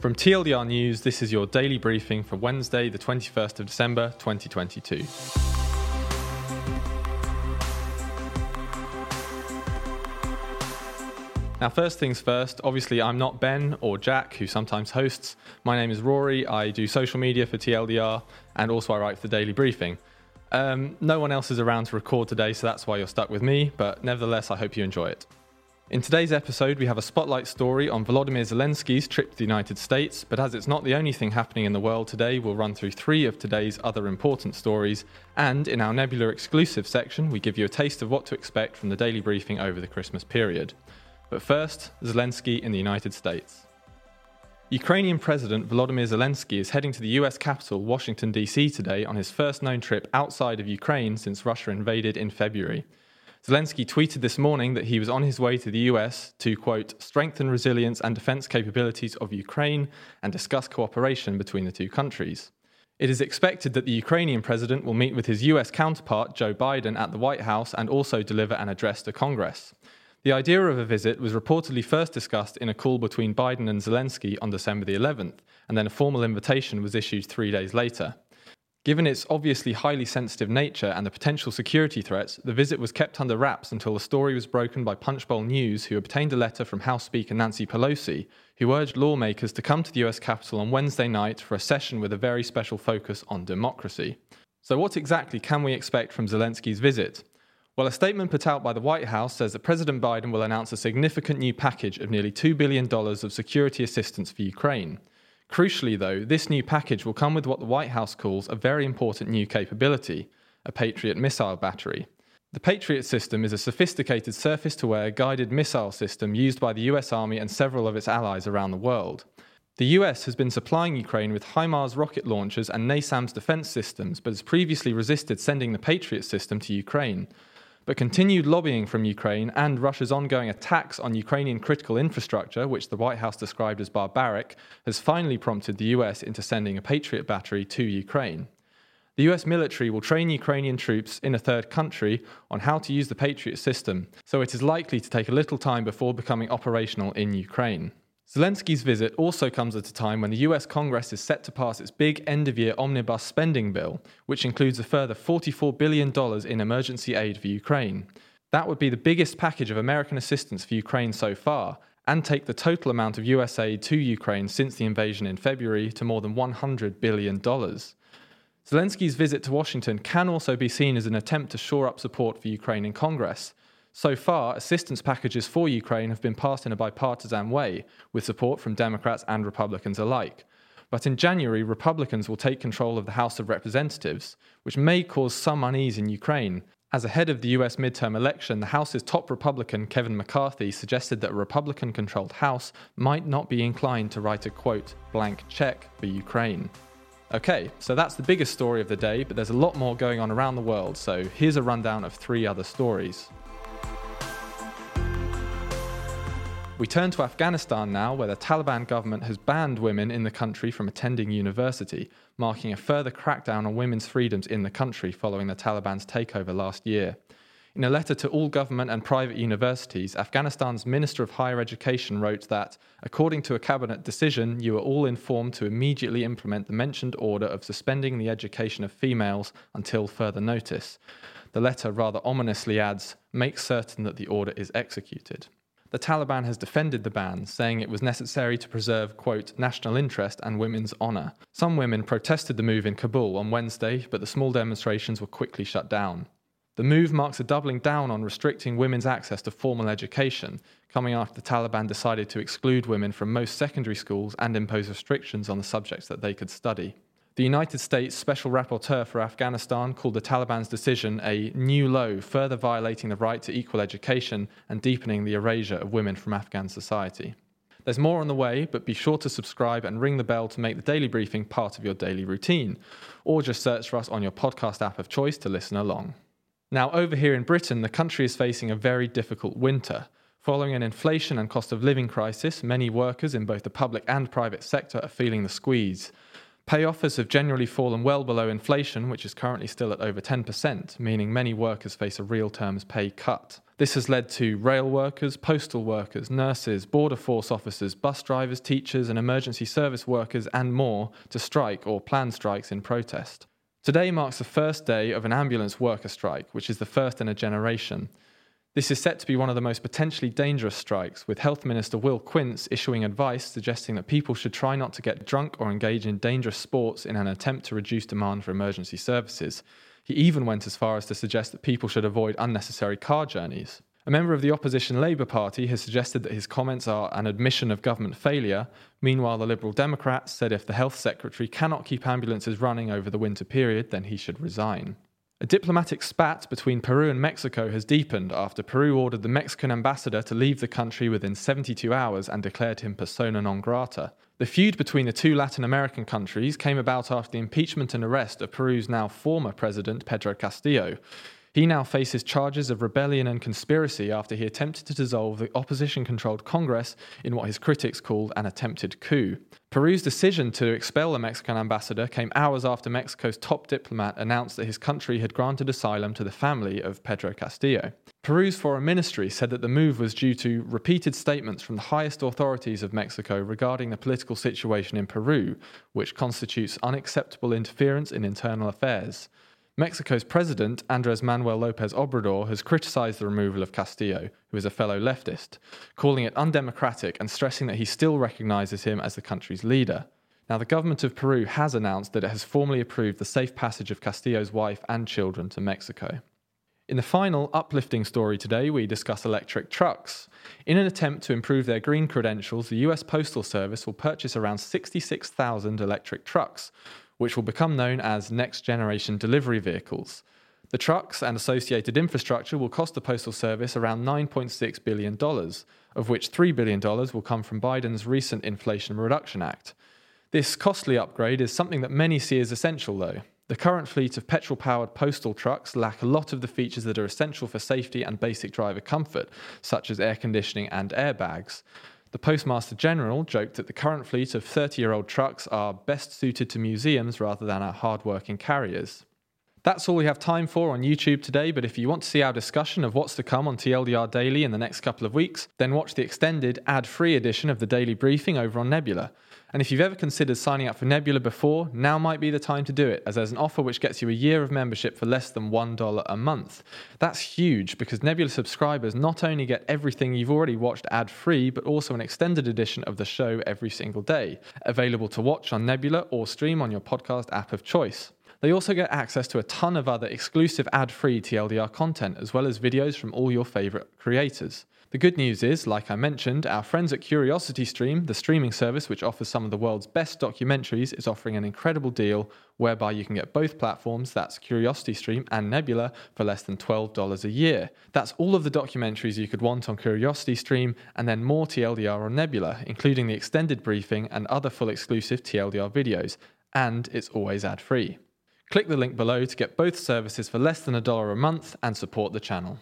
From TLDR News, this is your daily briefing for Wednesday, the 21st of December, 2022. Now, first things first, obviously, I'm not Ben or Jack, who sometimes hosts. My name is Rory. I do social media for TLDR and also I write for the Daily Briefing. Um, no one else is around to record today, so that's why you're stuck with me, but nevertheless, I hope you enjoy it. In today's episode, we have a spotlight story on Volodymyr Zelensky's trip to the United States, but as it's not the only thing happening in the world today, we'll run through three of today's other important stories. And in our Nebula exclusive section, we give you a taste of what to expect from the daily briefing over the Christmas period. But first, Zelensky in the United States. Ukrainian President Volodymyr Zelensky is heading to the US capital, Washington, D.C. today on his first known trip outside of Ukraine since Russia invaded in February. Zelensky tweeted this morning that he was on his way to the US to, quote, strengthen resilience and defense capabilities of Ukraine and discuss cooperation between the two countries. It is expected that the Ukrainian president will meet with his US counterpart, Joe Biden, at the White House and also deliver an address to Congress. The idea of a visit was reportedly first discussed in a call between Biden and Zelensky on December the 11th, and then a formal invitation was issued three days later. Given its obviously highly sensitive nature and the potential security threats, the visit was kept under wraps until the story was broken by Punchbowl News, who obtained a letter from House Speaker Nancy Pelosi, who urged lawmakers to come to the US Capitol on Wednesday night for a session with a very special focus on democracy. So, what exactly can we expect from Zelensky's visit? Well, a statement put out by the White House says that President Biden will announce a significant new package of nearly $2 billion of security assistance for Ukraine. Crucially, though, this new package will come with what the White House calls a very important new capability a Patriot missile battery. The Patriot system is a sophisticated surface to air guided missile system used by the US Army and several of its allies around the world. The US has been supplying Ukraine with HIMARS rocket launchers and NASAMS defense systems, but has previously resisted sending the Patriot system to Ukraine. But continued lobbying from Ukraine and Russia's ongoing attacks on Ukrainian critical infrastructure, which the White House described as barbaric, has finally prompted the US into sending a Patriot battery to Ukraine. The US military will train Ukrainian troops in a third country on how to use the Patriot system, so it is likely to take a little time before becoming operational in Ukraine. Zelensky's visit also comes at a time when the US Congress is set to pass its big end of year omnibus spending bill, which includes a further $44 billion in emergency aid for Ukraine. That would be the biggest package of American assistance for Ukraine so far, and take the total amount of US aid to Ukraine since the invasion in February to more than $100 billion. Zelensky's visit to Washington can also be seen as an attempt to shore up support for Ukraine in Congress. So far, assistance packages for Ukraine have been passed in a bipartisan way, with support from Democrats and Republicans alike. But in January, Republicans will take control of the House of Representatives, which may cause some unease in Ukraine. As ahead of the US midterm election, the House's top Republican, Kevin McCarthy, suggested that a Republican controlled House might not be inclined to write a quote, blank check for Ukraine. Okay, so that's the biggest story of the day, but there's a lot more going on around the world, so here's a rundown of three other stories. We turn to Afghanistan now, where the Taliban government has banned women in the country from attending university, marking a further crackdown on women's freedoms in the country following the Taliban's takeover last year. In a letter to all government and private universities, Afghanistan's Minister of Higher Education wrote that, according to a cabinet decision, you are all informed to immediately implement the mentioned order of suspending the education of females until further notice. The letter rather ominously adds, make certain that the order is executed the Taliban has defended the ban, saying it was necessary to preserve, quote, national interest and women's honour. Some women protested the move in Kabul on Wednesday, but the small demonstrations were quickly shut down. The move marks a doubling down on restricting women's access to formal education, coming after the Taliban decided to exclude women from most secondary schools and impose restrictions on the subjects that they could study. The United States Special Rapporteur for Afghanistan called the Taliban's decision a new low, further violating the right to equal education and deepening the erasure of women from Afghan society. There's more on the way, but be sure to subscribe and ring the bell to make the daily briefing part of your daily routine, or just search for us on your podcast app of choice to listen along. Now, over here in Britain, the country is facing a very difficult winter. Following an inflation and cost of living crisis, many workers in both the public and private sector are feeling the squeeze. Pay offers have generally fallen well below inflation, which is currently still at over 10%, meaning many workers face a real terms pay cut. This has led to rail workers, postal workers, nurses, border force officers, bus drivers, teachers, and emergency service workers, and more to strike or plan strikes in protest. Today marks the first day of an ambulance worker strike, which is the first in a generation. This is set to be one of the most potentially dangerous strikes, with Health Minister Will Quince issuing advice suggesting that people should try not to get drunk or engage in dangerous sports in an attempt to reduce demand for emergency services. He even went as far as to suggest that people should avoid unnecessary car journeys. A member of the opposition Labour Party has suggested that his comments are an admission of government failure. Meanwhile, the Liberal Democrats said if the Health Secretary cannot keep ambulances running over the winter period, then he should resign. A diplomatic spat between Peru and Mexico has deepened after Peru ordered the Mexican ambassador to leave the country within 72 hours and declared him persona non grata. The feud between the two Latin American countries came about after the impeachment and arrest of Peru's now former president, Pedro Castillo. He now faces charges of rebellion and conspiracy after he attempted to dissolve the opposition controlled Congress in what his critics called an attempted coup. Peru's decision to expel the Mexican ambassador came hours after Mexico's top diplomat announced that his country had granted asylum to the family of Pedro Castillo. Peru's foreign ministry said that the move was due to repeated statements from the highest authorities of Mexico regarding the political situation in Peru, which constitutes unacceptable interference in internal affairs. Mexico's president, Andres Manuel Lopez Obrador, has criticized the removal of Castillo, who is a fellow leftist, calling it undemocratic and stressing that he still recognizes him as the country's leader. Now, the government of Peru has announced that it has formally approved the safe passage of Castillo's wife and children to Mexico. In the final uplifting story today, we discuss electric trucks. In an attempt to improve their green credentials, the US Postal Service will purchase around 66,000 electric trucks, which will become known as next generation delivery vehicles. The trucks and associated infrastructure will cost the Postal Service around $9.6 billion, of which $3 billion will come from Biden's recent Inflation Reduction Act. This costly upgrade is something that many see as essential, though. The current fleet of petrol powered postal trucks lack a lot of the features that are essential for safety and basic driver comfort, such as air conditioning and airbags. The Postmaster General joked that the current fleet of 30 year old trucks are best suited to museums rather than our hard working carriers. That's all we have time for on YouTube today, but if you want to see our discussion of what's to come on TLDR Daily in the next couple of weeks, then watch the extended ad free edition of the Daily Briefing over on Nebula. And if you've ever considered signing up for Nebula before, now might be the time to do it, as there's an offer which gets you a year of membership for less than $1 a month. That's huge because Nebula subscribers not only get everything you've already watched ad free, but also an extended edition of the show every single day, available to watch on Nebula or stream on your podcast app of choice. They also get access to a ton of other exclusive ad free TLDR content, as well as videos from all your favourite creators. The good news is, like I mentioned, our friends at Curiosity Stream, the streaming service which offers some of the world's best documentaries, is offering an incredible deal whereby you can get both platforms, that's Curiosity Stream and Nebula, for less than $12 a year. That's all of the documentaries you could want on Curiosity Stream, and then more TLDR on Nebula, including the extended briefing and other full exclusive TLDR videos. And it's always ad free. Click the link below to get both services for less than a dollar a month and support the channel.